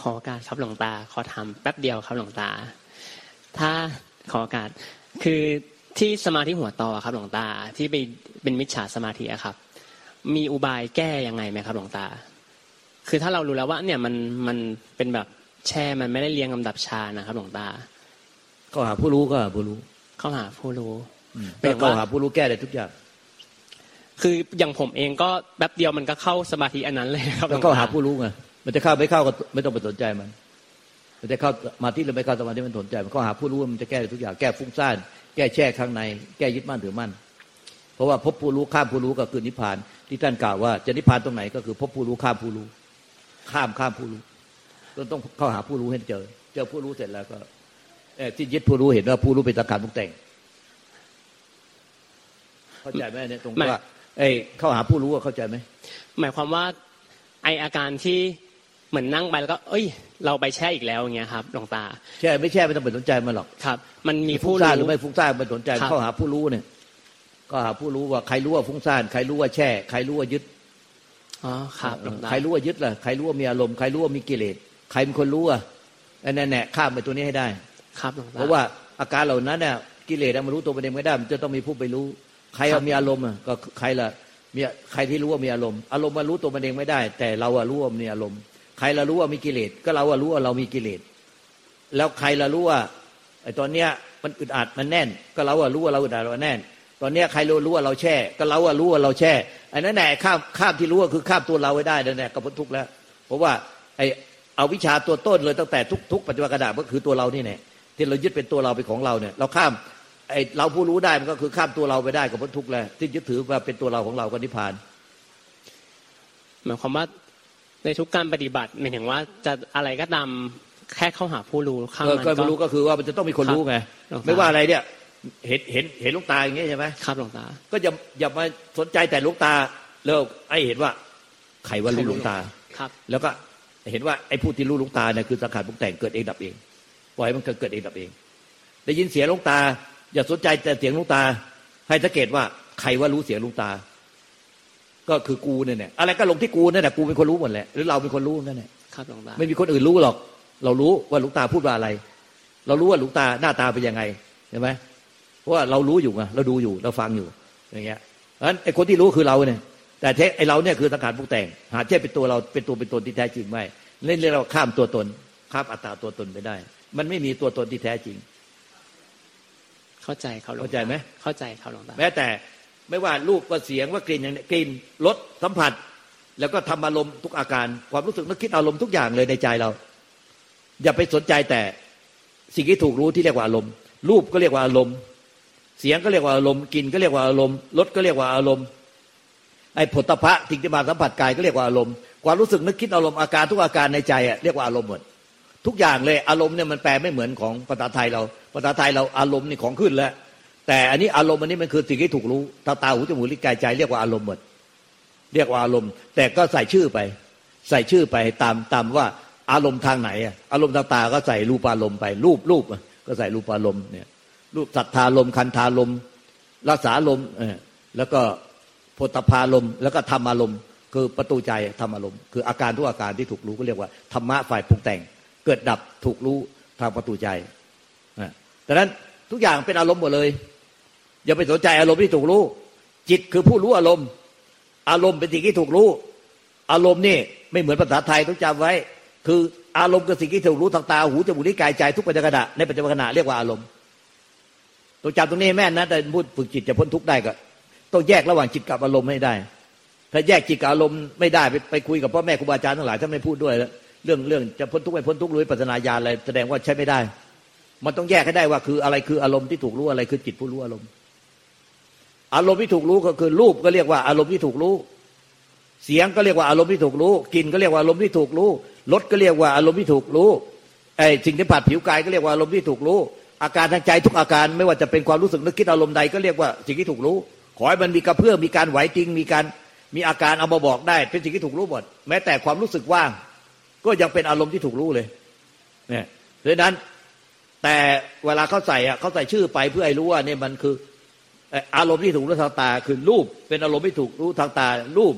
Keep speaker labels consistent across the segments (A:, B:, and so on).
A: ขอโอกาสครับหลวงตา ขอทำแป๊บเดียวครับหลวงตา ถ้าขอโอกาสคือที่สมาธิหัวต่อครับหลวงตาที่ไปเป็นมิจฉาสมาธิอะครับ มีอุบายแก้ยังไงไหมครับหลวงตา คือถ้าเรารู้แล้วว่าเนี่ยมันมันเป็นแบบแช่มันไม่ได้เรียงลำดับชานะครับ หลวงตา
B: เข้าหาผู้รู้ก็หาผู้รู้
A: เข้าหาผู้รู้
B: แต่เข้าหาผู้รู้แก้ได้ทุกอย่าง
A: คืออย่างผมเองก็แป๊บเดียวมันก็เข้าสมาธิอันนั้นเลยครับหล
B: แล้วว
A: ง
B: ก็
A: ตา
B: หาผู้รู้ไง มันจะเข้าไม่เข้าก็ไม่ต้องไปสนใจมัน มันจะเข้ามาที่หรือไม่เข้าสมาธิมันสนใจ มันก็หาผู้รู้มันจะแก้ได้ทุกอย่างแก้ฟุ้งซ่านแก้แช่ข้างในแก้ยึดมั่นถือมั่นเพราะว่าพบผู้รู้ข้ามผู้รู้ก็คือนิพพาน ที่ท่านกล่าวว่าจะนิพพานตรงไหนก็คือพบผู้รู้ข้ามผู้รู้ ข้ามข้ามผู้รู้ต้องต้องเข้าหาผู้รู้ให้เจอ เจอผู้รู้เสร็จแล้วก็เอ่อที่ยึดผู้รู้เห็นว่าผู้รู้เป็นสังขารปรุงแต่งเข้าใจไหมเนี่ยตรงว่าเอ้ยเข้าหาผู้รู้อะเข้าใจไหม
A: หมายความว่าไออาการที่ เหมือนนั่งไปแล้วก็ เอ้ย เราไปแช่อีกแล้วอย่างเงี้ยครับหลวงตา
B: แช่ไม่แช่ไม่ต้องไปสนใจมันหรอก
A: ครับ มันมี
B: ฟุ้
A: ผู้
B: งซ่านหรื
A: รู้
B: อไม่ฟุ้งซ่านไม่สนใจ
A: ครับ
B: เข้าหาผู้รู้เนี่ย ก็หาผู้รู้ว่าใครรู้ว่าฟุ้งซ่านใครรู้ว่าแช่ ใครรู้ว่ายึด
A: อ๋อครับหลวงตา
B: ใครรู้ว่ายึดล่ะใครรู้ว่ามีอารมณ์ใครรู้ว่ามีกิเลสใครเป็นคนรู้อะไอ้นั่นแหละข้ามไปตัวนี้ให้ได้
A: ครับหลวงตา
B: เพราะว่าอาการเหล่านั้นเนี่ยกิเลสอะมันรู้ตัวมันเองไม่ได้มันจะต้องมีผู้ไปรู้ ใคร
A: ครั
B: เอา
A: บ
B: มีอารมณ์อะก็ใครล่ะมีใครที่รู้ว่ามีอารมณ์ อารมณ์มันรู้ตัวมันเองไม่ได้ แต่เราอะรู้ว่ามีอารมณ์ ใครละรู้ว่ามีกิเลสก็เราอะรู้ว่าเรามีกิเลสแล้วใครละรู้ว่าไอ้ตอนเนี้ยมันอึดอัดมันแน่น ก็เราอะรู้ว่าเราอึดอัดเราแน่น ตอนเนี้ยใครรู้รู้ว่าเราแช่ ก็เราอะรู้ว่าเราแช่ไอ้นั่นแหละข้ามข้ามที่รู้ก็คือข้ามตัวเราไว้ได้นั่นแหละก็พ้นทุกข์แล้ว เพราะว่าไอ้เอาวิชาตัวต้นเลยตั้งแต่ทุกทุกปัจจุบันกระดาษก็คือตัวเรานี่แน่ที่เรายึดเป็นตัวเราเป็นของเราเนี่ย เราข้ามไอ้เราผู้รู้ได้มันก็คือข้ามตัวเราไปได้ก็พ้นทุกข์แล้วที่ยึดถือว่าเป็นตัวเราของเราก็นิพพาน
A: หมายความว่า ในทุกการปฏิบัติหมายถึงว่าจะอะไรก็ตามแค่เข้าหาผู้รู้ข้าง
B: ก็
A: มัน
B: ก็ไม่รู้ก็คือว่ามันจะต้องมีคนรู้ไง
A: ครับ
B: ไม่ว่าอะไรเนี่ยเห็นเห็นเห็นลูกตาอย่างเงี้ยใช่ไหม
A: ครับหลวงตา
B: ก็อย่าอย่ามาสนใจแต่ลูกตาแล้วไอ้เห็นว่าใครว่ารู้ลูกตา
A: ครับ
B: แล้วก็เห็นว่าไอ้ผู้ที่รู้ลูกตาเนี่ยคือสังขารปรุงแต่งเกิดเองดับเองปล่อยให้มันเกิดเกิดเองดับเองได้ยินเสียงลูกตา อย่าสนใจแต่เสียงลูกตา ให้สังเกตว่าใครว่ารู้เสียงลูกตา ก็คือกูเนี่ยแหละอะไรก็ลงที่กูนั่นแหละกูเป็นคนรู้หมดแหละหรือเราเป็นคนรู้นั่นแหละ
A: ครับหลวงตา
B: ไม่มีคนอื่นรู้หรอก เรารู้ว่าลูกตาพูดว่าอะไร เรารู้ว่าลูกตาหน้าตาเป็นยังไงเห็นไหมเพราะว่าเรารู้อยู่ไงเราดูอยู่เราฟังอยู่อย่างเงี้ยเพราะฉะนั้นไอ้คนที่รู้คือเราเนี่ย แต่เทไอ้เราเนี่ยคือสังขารปรุงแต่ง หาเทียบเป็นตัวเราเป็นตัวเป็นตนที่แท้จริงไม่เล่นเรื่องเราข้ามตัวตนข้ามอัตตาตัวตนไปได้ มันไม่มีตัวตนที่แท้จริง
A: เข้าใจครับหลวงตา
B: เข้าใจไหม
A: เข้าใจครับหลวงตา
B: แม้แต่ ไม่ว่ารูปว่าเสียงว่ากลิ่นอย่างนี้กลิ่นรสสัมผัส แล้วก็ทำอารมณ์ทุกอาการ ความรู้สึกนึกคิดอารมณ์ทุกอย่างเลยในใจเรา อย่าไปสนใจแต่สิ่งที่ถูกรู้ที่เรียกว่าอารมณ์ รูปก็เรียกว่าอารมณ์ เสียงก็เรียกว่าอารมณ์กลิ่นก็เรียกว่าอารมณ์รสก็เรียกว่าอารมณ์ไอ้ผลตภะสิ่งที่มาสัมผัสกายก็เรียกว่าอารมณ์ความรู้สึกนึกคิดอารมณ์อาการทุกอาการในใจอะเรียกว่าอารมณ์หมดทุกอย่างเลยอารมณ์เนี่ยมันแปลไม่เหมือนของภาษาไทยเราภาษาไทยเราอารมณ์นี่ของขึ้นแล้ว แต่อันนี้อารมณ์อันนี้มันคือสิ่งที่ถูกรู้ตาตาหูจมูกลิ้นกายใจเรียกว่าอารมณ์หมด เรียกว่าอารมณ์ แต่ก็ใส่ชื่อไป ใส่ชื่อไปตามตามว่าอารมณ์ทางไหนอะอารมณ์ทางตาก็ใส่รูปอารมณ์ไป รูปรูปก็ใส่รูปอารมณ์เนี่ย รูปสัทธารมคันธารมรักษาลมเออแล้วก็โพธพารมแล้วก็ธรรมอารมณ์ คือประตูใจธรรมอารมณ์คืออาการทุกอาการที่ถูกรู้ก็เรียกว่าธรรมะฝ่ายปรุงแต่ง เกิดดับถูกรู้ทางประตูใจอ่าดังนั้น ทุกอย่างเป็นอารมณ์หมดเลย อย่าไปสนใจอารมณ์ที่ถูกรู้ จิตคือผู้รู้อารมณ์ อารมณ์เป็นสิ่งที่ถูกรู้ อารมณ์นี่ไม่เหมือนภาษาไทยต้องจำไว้ คืออารมณ์กับสิ่งที่ถูกรู้ทางตาหูจมูกลิ้นกายใจทุกปัจจุบันในปัจจุบันขณะเรียกว่าอารมณ์ต้องจำตรงนี้แม่นนะแต่พูดฝึกจิตจะพ้นทุกข์ได้ก็ต้องแยกระหว่างจิตกับอารมณ์ให้ได้ ถ้าแยกจิตกับอารมณ์ไม่ได้ไปไปคุยกับพ่อแม่ครูบาอาจารย์ทั้งหลายถ้านไม่พูดด้วยแล้วเรื่องเรื่องจะพ้นทุกข์ไม่พ้นทุกข์รู้ปัจจนาญาอะไรแสดงว่าใช้ไม่ได้ มันต้องแยกให้ได้ว่าคืออะไรคืออารมณ์ที่ถูกรู้อะไรคือจิตผู้รู้อารมณ์ อารมณ์ที่ถูกรู้ก็คือรูปก็เรียกว่าอารมณ์ที่ถูกรู้ เสียงก็เรียกว่าอารมณ์ที่ถูกรู้กลิ่นก็เรียกว่าอารมณ์ที่ถูกรู้รสก็เรียกว่าอารมณ์ที่ถูกรู้ไอ้สิ่งที่ผ่านผิวกายก็เรียกว่าอารมณ์ที่ถูกรู้ อาการทางใจทุกอาการไม่ว่าจะเป็นความรู้สึกนึกคิดอารมณ์ใดก็เรียกว่าสิ่งที่ถูกรู้ ขอให้มันมีกระเพื่อมมีการไหวจริงมีการมีอาการเอามาบอกได้ เป็นสิ่งที่ถูกรู้หมดแม้แต่ความรู้สึกว่าง ก็ยังเป็นอารมณ์ที่ถูกรู้เลยเนี่ยดังนั้น แต่เวลาเขาใส่อะเขาใส่ชื่อไปเพื่อให้รู้ว่าเนี่ยมันคืออารมณ์ที่ถูกรู้ทางตาคือรูป เป็นอารมณ์ที่ถูกรู้ทางตารูป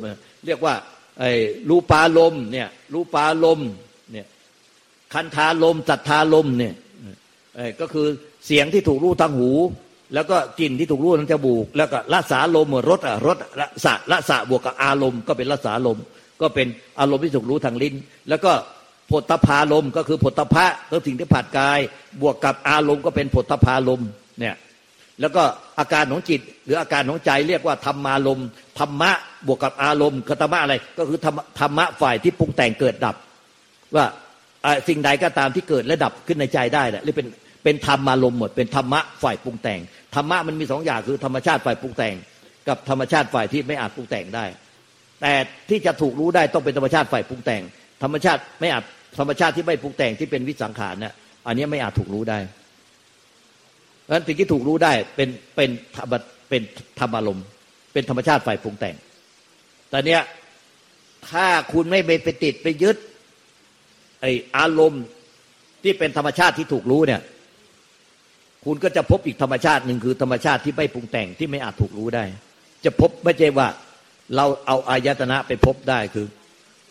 B: เรียกว่าไอ้รูปารมเนี่ยรูปารมเนี่ยคันธาลมสัทธาลมเนี่ยก็คือเสียงที่ถูกรู้ทางหู แล้วก็กลิ่นที่ถูกรู้ทางจมูก แล้วก็รสาลมรสอะรสละสะละสะบวกกับอารมณ์ ก็เป็นรสาลมก็เป็นอารมณ์ที่ถูกรู้ทางลิ้น แล้วก็ ผลตพาลมก็คือผลตภะก็สิ่งที่ผ่านกาย บวกกับอารมณ์ก็เป็นผลตพาลมเนี่ยแล้วก็อาการของจิต หรืออาการของใจเรียกว่าธรรมารมธรรมะบวกกับอารมณ์คตมะอะไร ก็คือธรรมะฝ่ายที่ปรุงแต่งเกิดดับ ว่าสิ่งใดก็ตามที่เกิดและดับขึ้นในใจได้แหละหรือเป็นเป็นธรรมารมหมด เป็นธรรมะฝ่ายปรุงแต่งธรรมะมันมีสองอย่างคือธรรมชาติฝ่ายปรุงแต่ง กับธรรมชาติฝ่ายที่ไม่อาจปรุงแต่งได้ แต่ที่จะถูกรู้ได้ต้องเป็นธรรมชาติฝ่ายปรุงแต่ง ธรรมชาติไม่อาจ ธรรมชาติที่ไม่ปรุงแต่งที่เป็นวิสังขารเนี่ยอันนี้ไม่อาจถูกรู้ได้เพราะฉะนั้นสิ่งที่ถูกรู้ได้เป็นเป็นธรรมเป็นธรรมารมเป็นธรรมชาติฝ่ายปรุงแต่ง แต่เนี้ยถ้าคุณไม่ไปติดไปยึดไออารมณ์ที่เป็นธรรมชาติที่ถูกรู้เนี่ย คุณก็จะพบอีกธรรมชาติหนึ่งคือธรรมชาติที่ไม่ปรุงแต่งที่ไม่อาจถูกรู้ได้ จะพบไม่ใช่ว่าเราเอาอายตนะไปพบได้คือ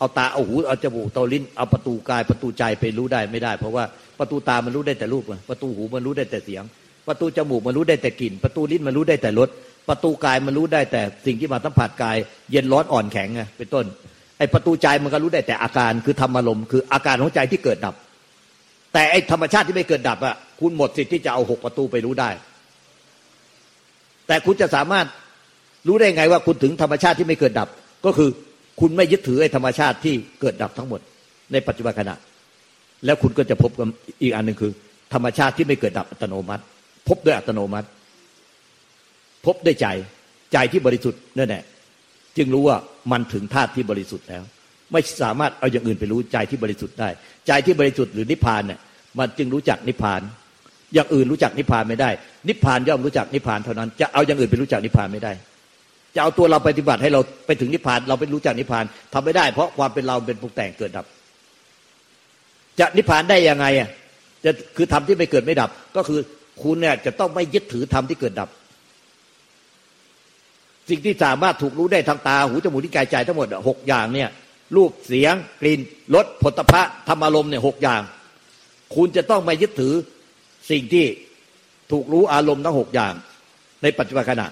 B: เอาตาเอาหูเอาจมูกเอาลิ้นเอาประตูกายประตูใจไปรู้ได้ไม่ได้ เพราะว่าประตูตามันรู้ได้แต่รูปประตูหูมันรู้ได้แต่เสียง ประตูจมูกมันรู้ได้แต่กลิ่น ประตูลิ้นมันรู้ได้แต่รสประตูกายมันรู้ได้แต่สิ่งที่มาสัมผัสกาย เย็นร้อนอ่อนแข็งไงเป็นต้นไอ้ประตูใจมันก็รู้ได้แต่อาการคือธรรมารมณ์คืออาการของใจที่เกิดดับ แต่ไอ้ธรรมชาติที่ไม่เกิดดับอะคุณหมดสิทธิ์ที่จะเอาหกประตูไปรู้ได้ แต่คุณจะสามารถรู้ได้ไงว่าคุณถึงธรรมชาติที่ไม่เกิดดับก็คือ คุณไม่ยึดถือไอ้ธรรมชาติที่เกิดดับทั้งหมด ในปัจจุบันขณะ แล้วคุณก็จะพบกับอีกอันหนึ่งคือ ธรรมชาติที่ไม่เกิดดับอัตโนมัติ พบด้วยอัตโนมัติ พบด้วยใจใจที่บริสุทธิ์นั่นแหละจึงรู้ว่ามันถึงธาตุที่บริสุทธิ์แล้ว ไม่สามารถเอาอย่างอื่นไปรู้ใจที่บริสุทธิ์ได้ ใจที่บริสุทธิ์หรือนิพพานเนี่ยมันจึงรู้จักนิพพาน อย่างอื่นรู้จักนิพพานไม่ได้ นิพพานย่อมรู้จักนิพพานเท่านั้น จะเอาอย่างอื่นไปรู้จักนิพพานไม่ได้ จะเอาตัวเราปฏิบัติให้เราไปถึงนิพพาน เราไปรู้จักนิพพานทำไม่ได้ เพราะความเป็นเราเป็นปรุงแต่งเกิดดับ จะนิพพานได้ยังไงอะจะคือทำที่ไม่เกิดไม่ดับ ก็คือคุณเนี่ยจะต้องไม่ยึดถือธรรมที่เกิดดับ สิ่งที่สามารถถูกรู้ได้ทางตาหูจมูกที่กายใจทั้งหมดหกอย่างเนี่ยรูปเสียง กลิ่นรสผลตภะธรรมอารมณ์เนี่ยหกอย่าง คุณจะต้องไม่ยึดถือสิ่งที่ถูกรู้อารมณ์ทั้งหกอย่าง ในปัจจุบันขณะ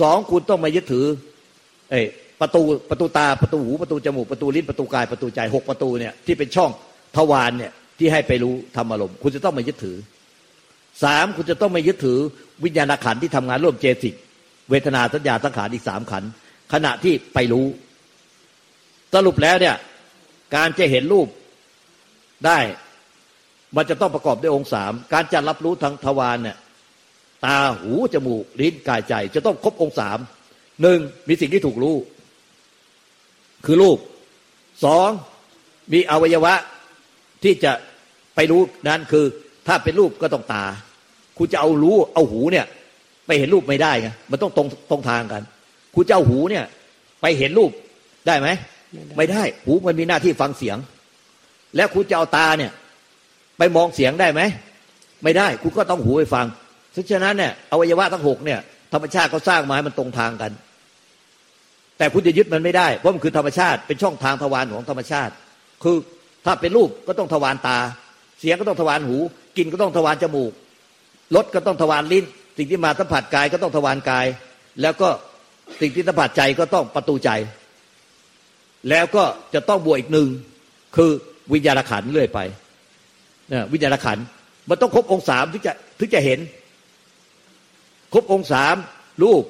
B: สองคุณต้องม่ยึดถือ เอประตูประตูตาประตูหูประตูจมูกประตูลิ้นประตูกายประตูใจหกประตูเนี่ยที่เป็นช่องทวารเนี่ยที่ให้ไปรู้ธรรมารมณ์คุณจะต้องม่ยึดถือสามคุณจะต้องม่ยึดถือวิญญาณขันที่ทำงานร่วมเจสิกเวทนาสัญญาสังขารอีกสามขันขณะที่ไปรู้ สรุปแล้วเนี่ยการจะเห็นรูปได้ มันจะต้องประกอบด้วยองค์สามการจะรับรู้ทางทวารเนี่ย ตาหูจมูกลิ้นกายใจ จะต้องครบองค์สามหนึ่งมีสิ่งที่ถูกรู้ คือรูปสองมีอวัยวะที่จะไปรู้นั้นคือ ถ้าเป็นรูปก็ต้องตา คุณจะเอารู้เอาหูเนี่ย ไปเห็นรูปไม่ได้ไงมันต้องตรงตรงทางกัน คุณเจ้าหูเนี่ย ไปเห็นรูปได้ไหมไม่ได้ หูมันมีหน้าที่ฟังเสียง แล้วคุณจะเอาตาเนี่ย ไปมองเสียงได้ไหมไม่ได้ คุณก็ต้องหูไปฟัง ฉะนั้นเนี่ยอวัยวะทั้งหกเนี่ยธรรมชาติเขาสร้างมาให้มันตรงทางกัน แต่คุณจะยึดมันไม่ได้เพราะมันคือธรรมชาติเป็นช่องทางทวารของธรรมชาติ คือถ้าเป็นรูปก็ต้องทวารตา เสียงก็ต้องทวารหูกินก็ต้องทวารจมูกรสก็ต้องทวารลิ้น สิ่งที่มาสัมผัสกายก็ต้องทวารกาย แล้วก็สิ่งที่สัมผัสใจก็ต้องประตูใจ แล้วก็จะต้องบวกอีกหนึ่งคือวิญญาณขันเรื่อยไปนะวิญญาณขันมันต้องครบองค์สามถึงจะถึงจะเห็น ครบองค์สามรูป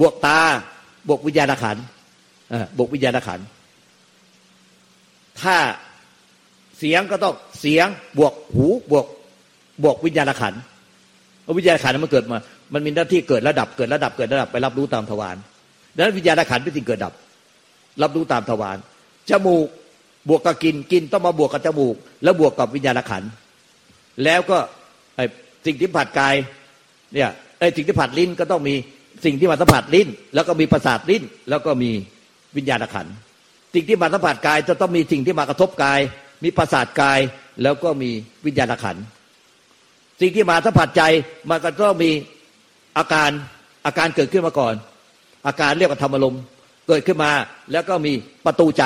B: บวกตา บวกวิญญาณขันบวกวิญญาณขัน ถ้าเสียงก็ต้องเสียงบวกหูบวกบวกวิญญาณขันวิญญาณขันมันเกิดมา มันมีหน้าที่เกิดระดับเกิดระดับเกิดระดับไปรับรู้ตามทวารดังนั้นวิญญาณขันเป็นสิ่งเกิดดับ รับรู้ตามทวารจมูกบวกกับกินกินต้องมาบวกกับจมูก แล้วบวกกับวิญญาณขัน แล้วก็สิ่งที่ผัดกายเนี่ย อ้สิ่งที่ผัดลิ้นก็ต้องมีสิ่งที่มาสัมผัสลิ้น แล้วก็มีประสาทลิ้น แล้วก็มีวิญญาณขันสิ่งที่มาสัมผัสกายจะต้องมีสิ่งที่มากระทบกาย มีประสาทกายแล้วก็มีวิญญาณขันสิ่งที่มาสัมผัสใจมันก็ต้องมีอาการอาการเกิดขึ้นมาก่อน อาการเรียกว่าธรรมลมเกิดขึ้นมาแล้วก็มีประตูใจ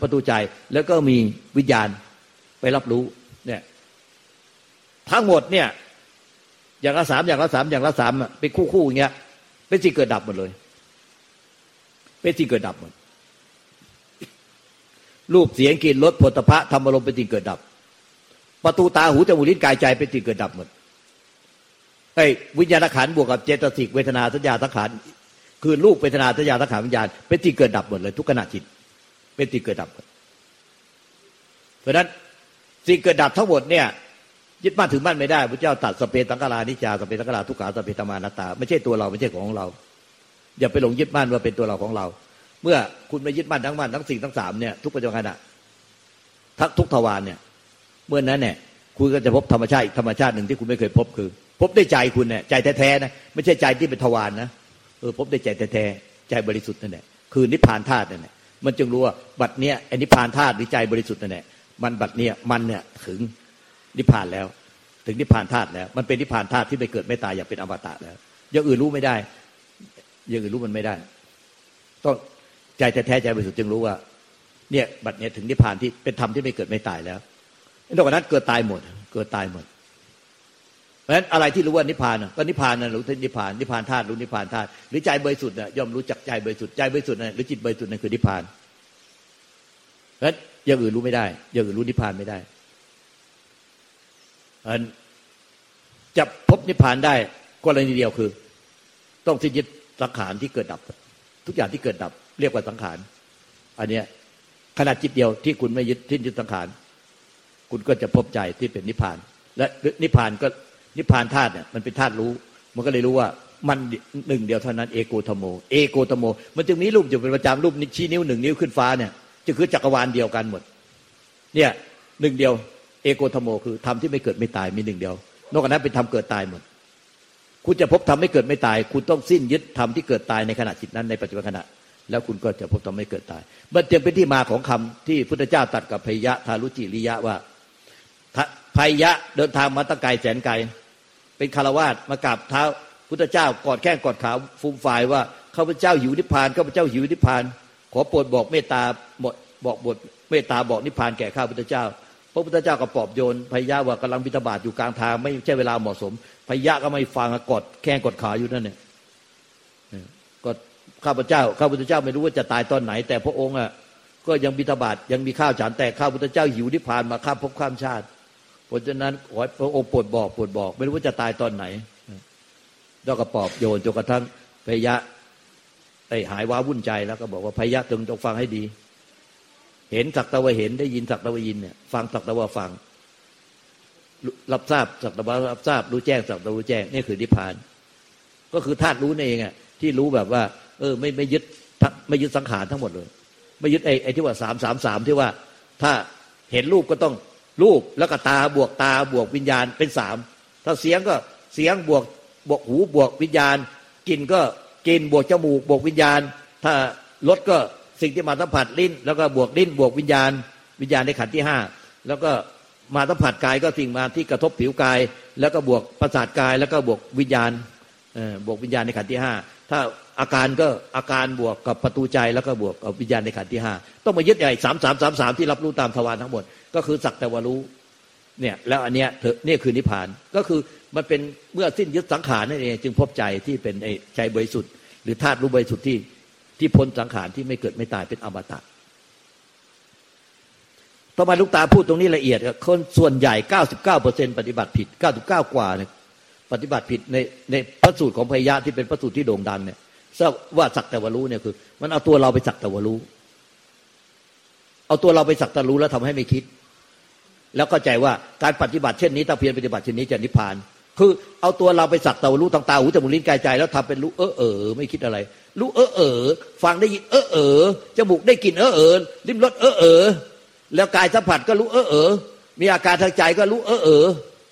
B: ประตูใจแล้วก็มีวิญญาณไปรับรู้เนี่ยทั้งหมดเนี่ย อย่างละสามอย่างละสามอย่างละสามเป็นคู่คู่อย่างเงี้ย เป็นสิ่งเกิดดับหมดเลย เป็นสิ่งเกิดดับหมดรูปเสียงกลิ่นรสผลตภะธรรมอารมณ์เป็นสิ่งเกิดดับ ประตูตาหูจมูกลิ้นกายใจเป็นสิ่งเกิดดับหมดไอ้วิญญาณขันบวกกับเจตสิกเวทนาสัญญาสังขารคือรูปเวทนาสัญญาสังขารวิญญาณเป็นสิ่งเกิดดับหมดเลย ทุกขณะจิต เป็นสิ่งเกิดดับหมดเพราะนั้นสิ่งเกิดดับทั้งหมดเนี่ย ยึดมั่นถือมั่นไม่ได้พระเจ้าตัดสเปตังกาลานิจาสเปตังกาลาทุกขาสเปตมานาตา ไม่ใช่ตัวเราไม่ใช่ของเรา อย่าไปหลงยึดมั่นว่าเป็นตัวเราของเรา เมื่อคุณไม่ยึดมั่นทั้งมั่นทั้งสิ่งทั้งสามเนี่ยทุกปัจจุบันทั้งทุกทวารเนี่ยเมื่อนั้นเนี่ยคุณก็จะพบธรรมชาติอีกธรรมชาติหนึ่งที่คุณไม่เคยพบคือ พบได้ใจคุณเนี่ยใจแท้ๆนะไม่ใช่ใจที่เป็นทวารนะเออพบได้ใจแท้ๆใจบริสุทธิ์นั่นแหละคือนิพพานธาตุนั่นแหละมันจึงรู้ว่าบัดเนี้ยอนิพพานธาตุหรือใจบริสุทธิ์นั่นแหละมันบัดเนี้ยมันเนี่ยถึง นิพพานแล้ว ถึงนิพพานธาตุแล้ว มันเป็นนิพพานธาตุที่ไม่เกิดไม่ตายอย่างเป็นอมตะแล้วอย่างอื่นรู้ไม่ได้อย่างอื่นรู้มันไม่ได้ ต้องใจแท้ใจบริสุทธิ์จึงรู้ว่า เนี่ยบัดเนี้ยถึงนิพพานที่เป็นธรรมที่ไม่เกิดไม่ตายแล้วนอกจากนั้นเกิดตายหมด เกิดตายหมดเพราะฉะนั้นอะไรที่รู้ว่านิพพานก็นิพพานนะรู้ที่นิพพานนิพพานธาตุรู้นิพพานธาตุหรือใจบริสุทธิ์น่ะย่อมรู้จักใจบริสุทธิ์ใจบริสุทธิ์น่ะหรือจิตบริสุทธิ์นั่นคือนิพพานเพราะฉะนั้นอย่างอื่นรู้ไม่ได้อย่างอื่นรู้นิพพานไม่ได้ จะพบนิพพานได้กรณีเดียวคือ ต้องสิ้นยึดสังขารที่เกิดดับ ทุกอย่างที่เกิดดับ เรียกว่าสังขารอันเนี้ยขนาดจิตเดียวที่คุณไม่ยึดสิ้นยึดสังขารคุณก็จะพบใจที่เป็นนิพพาน และนิพพานก็นิพพานธาตุเนี่ยมันเป็นธาตุรู้ มันก็เลยรู้ว่ามันหนึ่งเดียวเท่านั้นเอโกธโม เอโกธโม มันจึงมีรูปอยู่เป็นประจำรูปนี้ชี้นิ้วหนึ่งนิ้วขึ้นฟ้าเนี่ยจะคือจักรวาลเดียวกันหมด เนี่ยหนึ่งเดียว เอโกธโมคือธรรมที่ไม่เกิดไม่ตายมีหนึ่งเดียว นอกจากนั้นเป็นธรรมเกิดตายหมด คุณจะพบธรรมไม่เกิดไม่ตาย คุณต้องสิ้นยึดธรรมที่เกิดตายในขณะจิตนั้นในปัจจุบันขณะ แล้วคุณก็จะพบธรรมไม่เกิดตาย มันจึงเป็นที่มาของคำที่พุทธเจ้าตัดกับพยะทารุจิริยะว่าภัยะเดินทางมาตั้งไกลแสนไกล เป็นคารวาสมากราบเท้าพุทธเจ้ากอดแข้งกอดขาฟูมฝ่ายว่าข้าพเจ้าหิวนิพพานข้าพเจ้าหิวนิพพาน ขอโปรดบอกเมตตาบอกบทเมตตาบอกนิพพานแก่ข้าพุทธเจ้า พระพุทธเจ้าก็ปลอบโยนพยะว่ากำลังบิณฑบาตอยู่กลางทาง ไม่ใช่เวลาเหมาะสมพยะก็ไม่ฟังกอดแข้งกอดขาอยู่นั่นเนี่ยก็ข้าพเจ้าข้าพุทธเจ้าไม่รู้ว่าจะตายตอนไหน แต่พระองค์อะก็ยังบิณฑบาตยังมีข้าวฉันแต่ข้าพุทธเจ้าหิวนิพพานมาข้ามภพข้ามชาติเพราะฉะนั้นขอพระองค์โปรดบอกโปรดบอก ไม่รู้ว่าจะตายตอนไหนแล้วก็ปอบโยนจนกระทั่งพยะไอ้หายว้าวุ่นใจแล้วก็บอกว่าพยะจงจงฟังให้ดี เห็นสักตะวันเห็นได้ยินสักตะวันยินเนี่ยฟังสักตะวันฟัง รับทราบสักตะวันรับทราบรู้แจ้งสักตะวันแจ้งนี่คือนิพพาน ก็คือธาตุรู้นี่เองอะที่รู้แบบว่า เออ ไม่ไม่ยึดไม่ยึดสังขารทั้งหมดเลย ไม่ยึดไอ้ไอ้ที่ว่าสามสามสามที่ว่า ถ้าเห็นรูปก็ต้องรูปแล้วก็ตาบวกตาบวกวิญญาณเป็นสามถ้าเสียงก็เสียงบวกบวกหูบวกวิญญาณ กินก็กินบวกจมูกบวกวิญญาณ ถ้ารสก็ สิ่งที่มาสัมผัสลิ้น แล้วก็บวกลิ้น บวกวิญญาณ วิญญาณในขันที่ห้าแล้วก็มาสัมผัสกายก็สิ่งมาที่กระทบผิวกาย แล้วก็บวกประสาทกาย แล้วก็บวกวิญญาณบวกวิญญาณในขันที่ห้าถ้าอาการก็อาการบวกกับประตูใจแล้วก็บวกกับวิญญาณในขันที่ห้าต้องมายึดใหญ่สามสามสามสามที่รับรู้ตามทวารทั้งหมด ก็คือสักแต่ว่ารู้เนี่ยแล้วอันเนี้ยเนี่ยคือนิพพานก็คือมันเป็นเมื่อสิ้นยึดสังขารนั่นเองจึงพบใจที่เป็นใจบริสุทธิ์หรือธาตุรู้บริสุทธิ์ที่ ที่พ้นสังขารที่ไม่เกิดไม่ตายเป็นอมตะทำไมลูกตาพูดตรงนี้ละเอียดคนส่วนใหญ่เก้าสิบเก้าเปอร์เซ็นปฏิบัติผิดเก้าสิบเก้ากว่าเนี่ยปฏิบัติผิดในในพระสูตรของพยาที่เป็นพระสูตรที่โด่งดังเนี่ยว่าสักแต่วรู้เนี่ยคือ มันเอาตัวเราไปสักแต่วรู้ เอาตัวเราไปสักแต่รู้แล้วทำให้ไม่คิด แล้วเข้าใจว่าการปฏิบัติเช่นนี้ถ้าเพียรปฏิบัติเช่นนี้จะนิพพาน คือเอาตัวเราไปสักแต่รู้ต่างตาหูจมูกลิ้นกายใจ แล้วทำเป็นรู้เออเออไม่คิดอะไร รู้เออเออฟังได้ยินเออเออจมูกได้กลิ่นเออเออลิ้มรสเออเออแล้วกายสัมผัสก็รู้เออเออมีอาการทางใจก็รู้เออเออ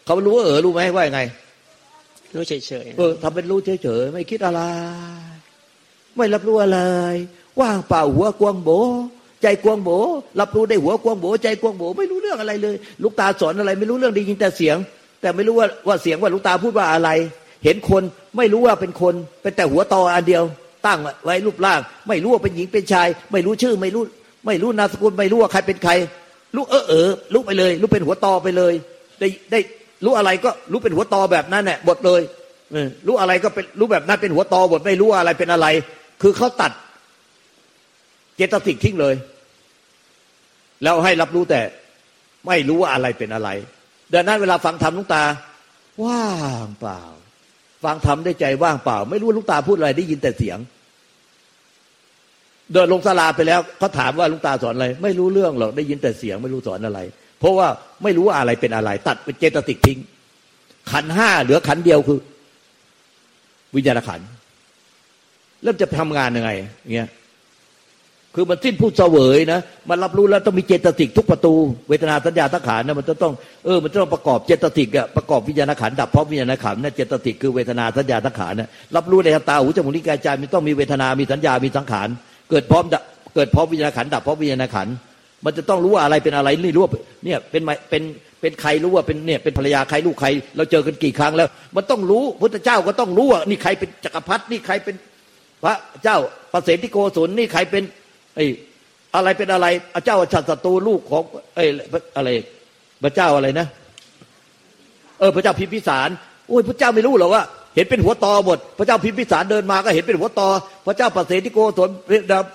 B: เขารู้เออเออรู้ไหมว่ายังไง
A: รู้เฉยเฉย
B: เออทำเป็นรู้เฉยเฉยไม่คิดอะไร ไม่รับรู้อะไร ว่างเปล่าหัวกวงโบใจกวงโบรับรู้ได้หัวกวงโบใจกวงโบไม่รู้เรื่องอะไรเลย ลูกตาสอนอะไร ไม่รู้เรื่องได้ยินแต่เสียง แต่ไม่รู้ว่าว่าเสียงว่าลูกตาพูดว่าอะไร เห็นคนไม่รู้ว่าเป็นคนเป็นแต่หัวตออันเดียว ตั้งไว้รูปร่าง ไม่รู้ว่าเป็นหญิงเป็นชาย ไม่รู้ชื่อไม่รู้ ไม่รู้นามสกุลไม่รู้ว่าใครเป็นใครรู้เออเออรู้ไปเลยรู้เป็นหัวตอไปเลย ได้ได้รู้อะไรก็รู้เป็นหัวตอแบบนั้นแหละบทเลยรู้อะไรก็เป็นรู้แบบนั้นเป็นหัวตอบทไม่รู้อะไรเป็นอะไร คือเขาตัดเจตสิกทิ้งเลย แล้วให้รับรู้แต่ ไม่รู้ว่าอะไรเป็นอะไร ดังนั้นเวลาฟังธรรมลุงตา ว่างเปล่า ฟังธรรมได้ใจว่างเปล่า ไม่รู้ลุงตาพูดอะไรได้ยินแต่เสียง เดินลงสลาไปแล้วเขาถามว่าลุงตาสอนอะไร ไม่รู้เรื่องหรอกได้ยินแต่เสียงไม่รู้สอนอะไร เพราะว่าไม่รู้อะไรเป็นอะไร ตัดเป็นเจตสิกทิ้ง ขันห้าเหลือขันเดียวคือ วิญญาณขันเริ่มจะทำงานยังไงเงี้ย คือมันสิ้นผู้เสวยนะมันรับรู้แล้วต้องมีเจตสิกทุกประตูเวทนาสัญญาทังขานนะมันจะต้องเออมันจะต้องประกอบเจตสิกอะประกอบวิญญาณขันดับเพราะวิญญาณขันนะเจตสิกคือเวทนาสัญญาทังขานนะรับรู้ในตาหูจมูกนิ้วกายใจมันต้องมีเวทนามีสัญญามีสังขารเกิดพร้อมเกิดพร้อมวิญญาณขันดับเพราะวิญญาณขันมันจะต้องรู้ว่าอะไรเป็นอะไรไม่รู้ว่าเนี่ยเป็นเป็นเป็นใครรู้ว่าเป็นเนี่ยเป็นภรรยาใครลูกใคร เราเจอกันกี่ครั้งแล้ว มันต้องรู้พุทธเจ้าก็ต้องรู้ว่านี่ใครเป็นจักรพรรดินี่ใครเป็นพระเจ้าประเสริฐโกศลนี่ใครเป็น ไอ้อะไรเป็นอะไรเจ้าชัดศัตรูลูกของเอ้อะไร พระเจ้าอะไรนะ เออ พระเจ้าพิมพิสารโอ้ยพระเจ้าไม่รู้หรอว่าเห็นเป็นหัวตอหมด พระเจ้าพิมพิสารเดินมาก็เห็นเป็นหัวตอ พระเจ้าปเสฐิโกศล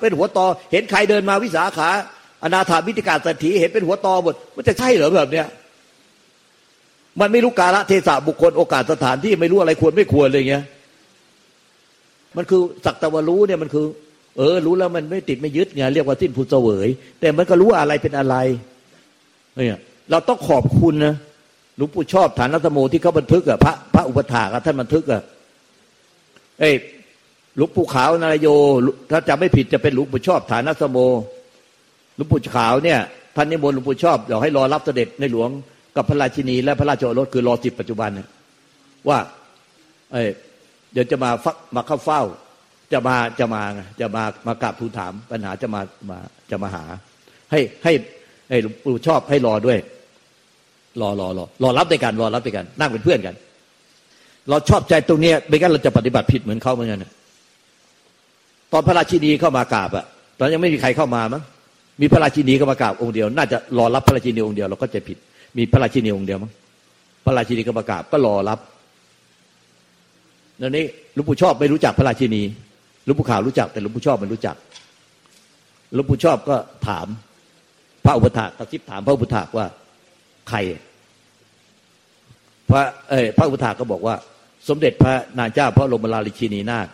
B: เป็นหัวตอ เห็นใครเดินมาวิสาขาอนาถามิติกาสถีเห็นเป็นหัวตอหมดมันจะใช่เหรอแบบเนี้ยมันไม่รู้กาลเทศะบุคคลโอกาสสถานที่ไม่รู้อะไรควรไม่ควรเลยเงี้ย มันคือสักตะวรู้เนี่ยมันคือ เออ รู้แล้วมันไม่ติดไม่ยึดไงเรียกว่าสิ้นผู้เสวย แต่มันก็รู้อะไรเป็นอะไรเนี่ยเราต้องขอบคุณนะหลวงปู่ชอบฐานรัตโมที่เขาบันทึกอะพระพระอุปถาคท่านบันทึกอะเอ้หลวงปู่ขาวนารโย ถ้าจำไม่ผิดจะเป็นหลวงปู่ชอบฐานรัตโมหลวงปู่ขาวเนี่ยท่านนิมนต์หลวงปู่ชอบเดี๋ยวให้รอรับเสด็จในหลวงกับพระราชินี และพระราชโอรสคือรอสิบปัจจุบันว่า เอ้เดี๋ยวจะมาฟักมาเข้าเฝ้า จะมาจะมาจะมามากราบทูลถาม ปัญหาจะมามาจะมาหา ให้ให้ให้หลวงปู่ชอบให้รอด้วย รอรอรอรอรับด้วยกันรอรับด้วยกัน นั่งเป็นเพื่อนกัน เราชอบใจตรงนี้ไม่งั้นเราจะปฏิบัติผิดเหมือนเขาเหมือนกันตอนพระราชินีเข้ามากราบอะตอนยังไม่มีใครเข้ามามั้งมีพระราชินีเข้ามากราบองค์เดียว น่าจะรอรับพระราชินีองค์เดียวเราก็จะผิด มีพระราชินีองค์เดียวมั้งพระราชินีเข้ามากราบก็รอรับแล้วนี้หลวงปู่ชอบไม่รู้จักพระราชินี ลวงปู่ขาวรู้จัก แต่หลวงปู่ชอบไมันรู้จักหลวงปู่ชอบก็ถาม พระอุปถากกระซิบถามพระอุปถากว่าใครพระเอ้พระอุปถากก็บอกว่า สมเด็จพระนางเจ้าพระลมลาลิชินีนาถ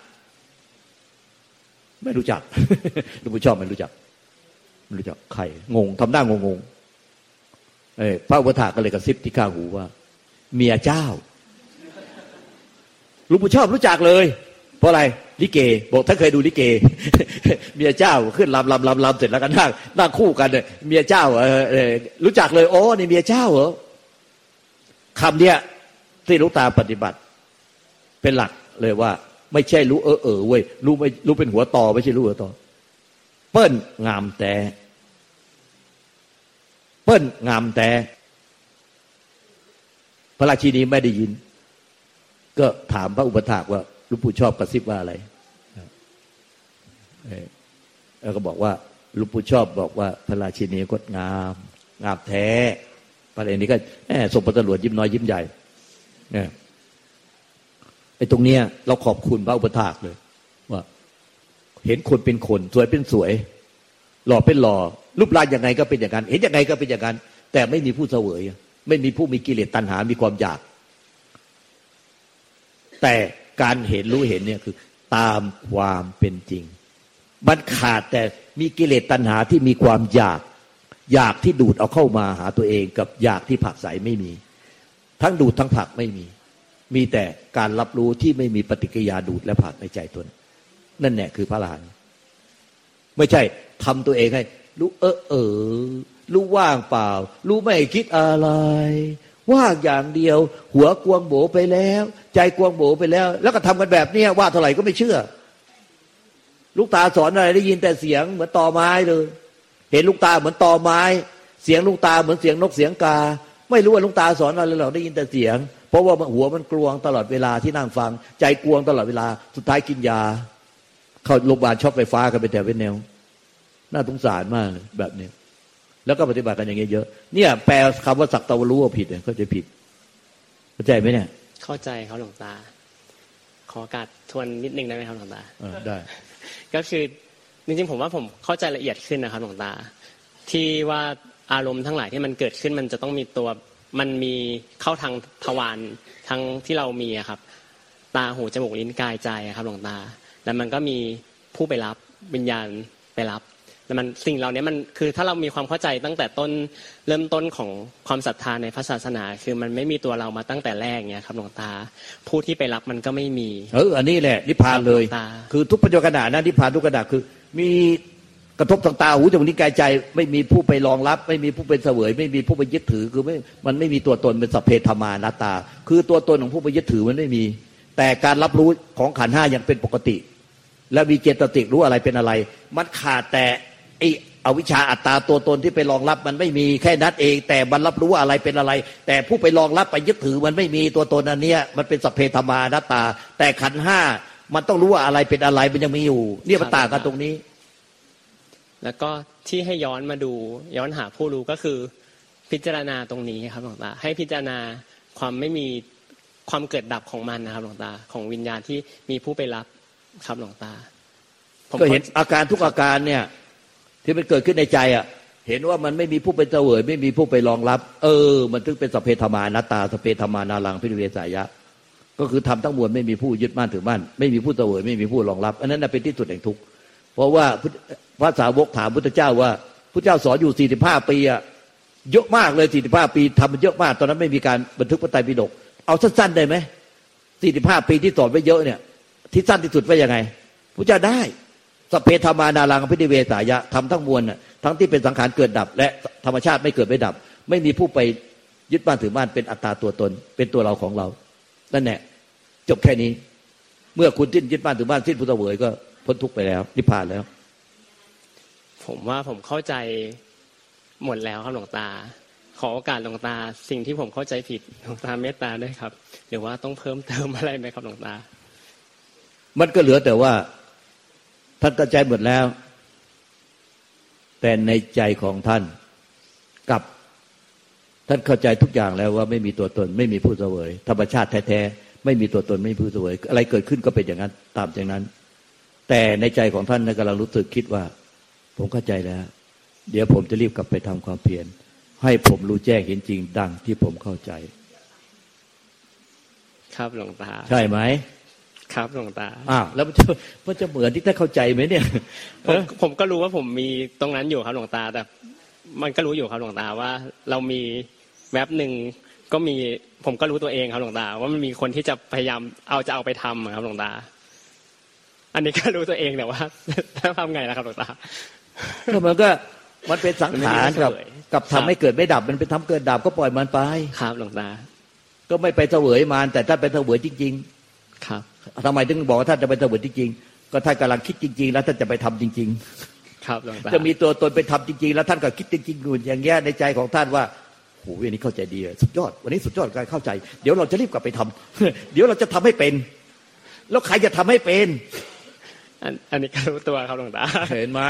B: ไม่รู้จักหลวงปู่ชอบไม่รู้จักไม่รู้จักใครงงทำหน้างงงเอ้พระอุปถากก็เลยกระซิบที่ข้าหูว่า เมียเจ้าหลวงปู่ชอบรู้จักเลย ราะอะไรลิเก บอกถ้าเคยดูลิเก เมียเจ้าขึ้นลำลำลำลำเสร็จแล้วก็นั่งนั่งคู่กันเนี่ยเมียเจ้าเออรู้จักเลยโอ้นี่เมียเจ้าเหรอคำเนี้ยที่ลูกตาปฏิบัติ เป็นหลักเลยว่า ไม่ใช่รู้เออเออเว้ยรู้ไม่รู้เป็นหัวต่อไม่ใช่รู้หัวต่อ เปิ้ลงามแต่ เปิ้ลงามแต่ พระราชินีไม่ได้ยิน ก็ถามพระอุปถากว่า ลวงปู่ชอบกระซิบว่าอะไรแล้วก็บอกว่าลวงปู่ชอบบอกว่าพระราชินีก็งาม งามแท้ประเด็นนี้ก็แหมส่งประตรวจยิ้มน้อยยิ้มใหญ่เนี่ยไอ้ตรงเนี้ย เราขอบคุณพระอุปถากเลย ว่า เห็นคนเป็นคน สวยเป็นสวย หล่อเป็นหล่อรูปร่างยังไงก็เป็นอย่างนั้นเห็นยังไงก็เป็นอย่างนั้นแต่ไม่มีผู้เสวยไม่มีผู้มีกิเลสตัณหา มีความอยาก แต่ การเห็นรู้เห็นเนี่ยคือ ตามความเป็นจริง มันขาดแต่มีกิเลสตัณหาที่มีความอยาก อยากที่ดูดเอาเข้ามาหาตัวเองกับอยากที่ผักใสไม่มี ทั้งดูดทั้งผักไม่มี มีแต่การรับรู้ที่ไม่มีปฏิกิริยาดูดและผักในใจตนนั่นแหละคือพระลานไม่ใช่ทำตัวเองให้รู้เออเออรู้ว่างเปล่า รู้ไม่คิดอะไร ว่าอย่างเดียว หัวกวงโบไปแล้ว ใจกวงโบไปแล้ว แล้วก็ทำกันแบบนี้ว่าเท่าไหร่ก็ไม่เชื่อ ลูกตาสอนอะไรได้ยินแต่เสียงเหมือนตอไม้เลย เห็นลูกตาเหมือนตอไม้ เสียงลูกตาเหมือนเสียงนกเสียงกา ไม่รู้ว่าลูกตาสอนอะไรเราได้ยินแต่เสียง เพราะว่าหัวมันกลวงตลอดเวลาที่นั่งฟัง ใจกวงตลอดเวลาสุดท้ายกินยา เข้าโรงพยาบาลช็อกไฟฟ้ากันไปแต่เป็นแนวน่าสงสารมากแบบนี้ แล้วก็ปฏิบัติกันอย่างเงี้ยเยอะเนี่ยแปลคำว่าสักตะวรู้ว่าผิดเนี่ยเขาจะผิด เข้าใจไหมเนี่ย
A: เข้าใจครับหลวงตา ขอโอกาสทวนนิดนึงได้ไหมครับหลวงตา
B: เออได้
A: ก็คือจริงๆผมว่าผมเข้าใจละเอียดขึ้นนะครับหลวงตา ที่ว่าอารมณ์ทั้งหลายที่มันเกิดขึ้นมันจะต้องมีตัวมันมีเข้าทางทวารทั้งที่เรามีอะครับ ตาหูจมูกลิ้นกายใจอะครับหลวงตา แล้วมันก็มีผู้ไปรับวิญญาณไปรับแล้ว มันสิ่งเหล่านี้มันคือถ้าเรามีความเข้าใจตั้งแต่ต้นเริ่มต้นของความศรัทธาในพระศาสนา คือมันไม่มีตัวเรามาตั้งแต่แรกเนี่ยครับหลวงตา ผู้ที่ไปรับมันก็ไม่มี
B: เอออันนี้แหละนิพพานเลย
A: ครับหลวงตา
B: คือทุกปัจจุบันนะนิพพานทุกขณะคือ มีกระทบทางตาหูจมูกนิ้วกายใจ ไม่มีผู้ไปรองรับ ไม่มีผู้เป็นเสวย ไม่มีผู้ไปยึดถือคือไม่มันไม่มีตัวตนเป็นสัพเพธรรมานาตา คือตัวตนของผู้ไปยึดถือมันไม่มี แต่การรับรู้ของขันธ์ห้ายังเป็นปกติ และมีเจตติรู้อะไรเป็นอะไร มันขาดแต่ ไออวิชชาอัตตาตัวตนที่ไปรองรับมันไม่มีแค่นั้นเอง แต่มันรับรู้อะไรเป็นอะไร แต่ผู้ไปรองรับไปยึดถือมันไม่มีตัวตนอันเนี้ยมันเป็นสัพเพธรรมานัตตา แต่ขันธ์ห้ามันต้องรู้ว่าอะไรเป็นอะไรมันยังมีอยู่ เนี่ยมันต่างกันตรงนี้
A: แล้วก็ที่ให้ย้อนมาดู ย้อนหาผู้รู้ก็คือ พิจารณาตรงนี้ครับหลวงตาให้พิจารณาความไม่มีความเกิดดับของมันนะครับหลวงตาของวิญญาณที่มีผู้ไปรับครับหลวงตา ผม
B: ก็เห็นอาการทุกอาการเนี่ย ที่มันเกิดขึ้นในใจอะ เห็นว่ามันไม่มีผู้เป็นเสวยไม่มีผู้ไปรองรับ เออ มันถึงเป็นสัพเพธมานัตาสัพเพธมานารังพิเวสายะ ก็คือทำทั้งมวลไม่มีผู้ยึดมั่นถือมั่นไม่มีผู้เสวยไม่มีผู้รองรับ อันนั้นเป็นที่สุดแห่งทุกข์เพราะว่าพระสาวกถามพุทธเจ้าว่าพุทธเจ้าสอนอยู่สี่สิบห้าปีอะเยอะมากเลยสี่สิบห้าปีทำมันเยอะมาก ตอนนั้นไม่มีการบันทึกพระไตรปิฎกเอาสั้นๆได้ไหมสี่สิบห้าปีที่สอนไว้เยอะเนี่ย ที่สั้นที่สุดว่ายังไงพุทธเจ้าได้ สพเพธรรมานารังพิธิเวสายะทำทั้งมวลน่ะทั้งที่เป็นสังขารเกิดดับ และธรรมชาติไม่เกิดไม่ดับ ไม่มีผู้ไปยึดบ้านถือบ้านเป็นอัตตาตัวตน เป็นตัวเราของเรานั่นแหละจบแค่นี้ เมื่อคุณสิ้นยึดบ้านถือบ้านสิ้นพุทธเวยก็พ้นทุกข์ไปแล้วนิพพานแล้ว
A: ผมว่าผมเข้าใจหมดแล้วครับหลวงตา ขอโอกาสหลวงตา สิ่งที่ผมเข้าใจผิดหลวงตาเมตตาด้วยครับหรือว่าต้องเพิ่มเติมอะไรไหมครับหลวงตา
B: มันก็เหลือแต่ว่า ท่านเข้าใจหมดแล้ว แต่ในใจของท่านกับท่านเข้าใจทุกอย่างแล้วว่าไม่มีตัวตน ไม่มีผู้เสวย ธรรมชาติแท้ๆไม่มีตัวตนไม่มีผู้เสวย อะไรเกิดขึ้นก็เป็นอย่างนั้น ตามอย่างนั้น แต่ในใจของท่านกำลังรู้สึกคิดว่า ผมเข้าใจแล้ว เดี๋ยวผมจะรีบกลับไปทำความเพียรให้ผมรู้แจ้งเห็นจริงดังที่ผมเข้าใจ
A: ครับหลวงตา
B: ใช่ไหม
A: ครับหลวงตา
B: อ้าวแล้วมันจะมันจะเหมือนที่ท่านเข้าใจไหมเนี่ย
A: ผมผมก็รู้ว่าผมมีตรงนั้นอยู่ครับหลวงตา แต่ มันก็รู้อยู่ครับหลวงตาว่า เรามีแวบหนึ่งก็มีผมก็รู้ตัวเองครับหลวงตา ว่ามันมีคนที่จะพยายามเอาจะเอาไปทำอะครับหลวงตา อันนี้ก็รู้ตัวเองแต่ว่าถ้าทำไงนะครับหลวงตา
B: ก็มันก็มันเป็นสังขารกับ
A: มันไม่ได้เสวย
B: กับ
A: ครับ
B: ทำให้เกิดไม่ดับมันเป็นทำเกิดดับก็ปล่อยมันไป
A: ครับหลวงตา
B: ก็ไม่ไปเสวยมันแต่ถ้าไปเสวยจริง
A: ครับ
B: ๆทำไมถึงบอกว่าท่านจะไปเสวยจริงๆก็ท่านกำลังคิดจริง ๆ แล้วท่านจะไปทำจริง
A: ครับหลวงตา
B: ๆจะมีตัวตนไปทำจริง ๆ แล้วท่านก็คิดจริงๆอยู่อย่างเงี้ยในใจของท่านว่าโหวันนี้เข้าใจดีอะสุดยอดวันนี้สุดยอดการเข้าใจ เดี๋ยวเราจะรีบกลับไปทำเดี๋ยวเราจะทำให้เป็น แล้วใครจะทำให้เป็น
A: อันอันนี้ก็รู้ตัวครับหลวงตา
B: เห็นไหม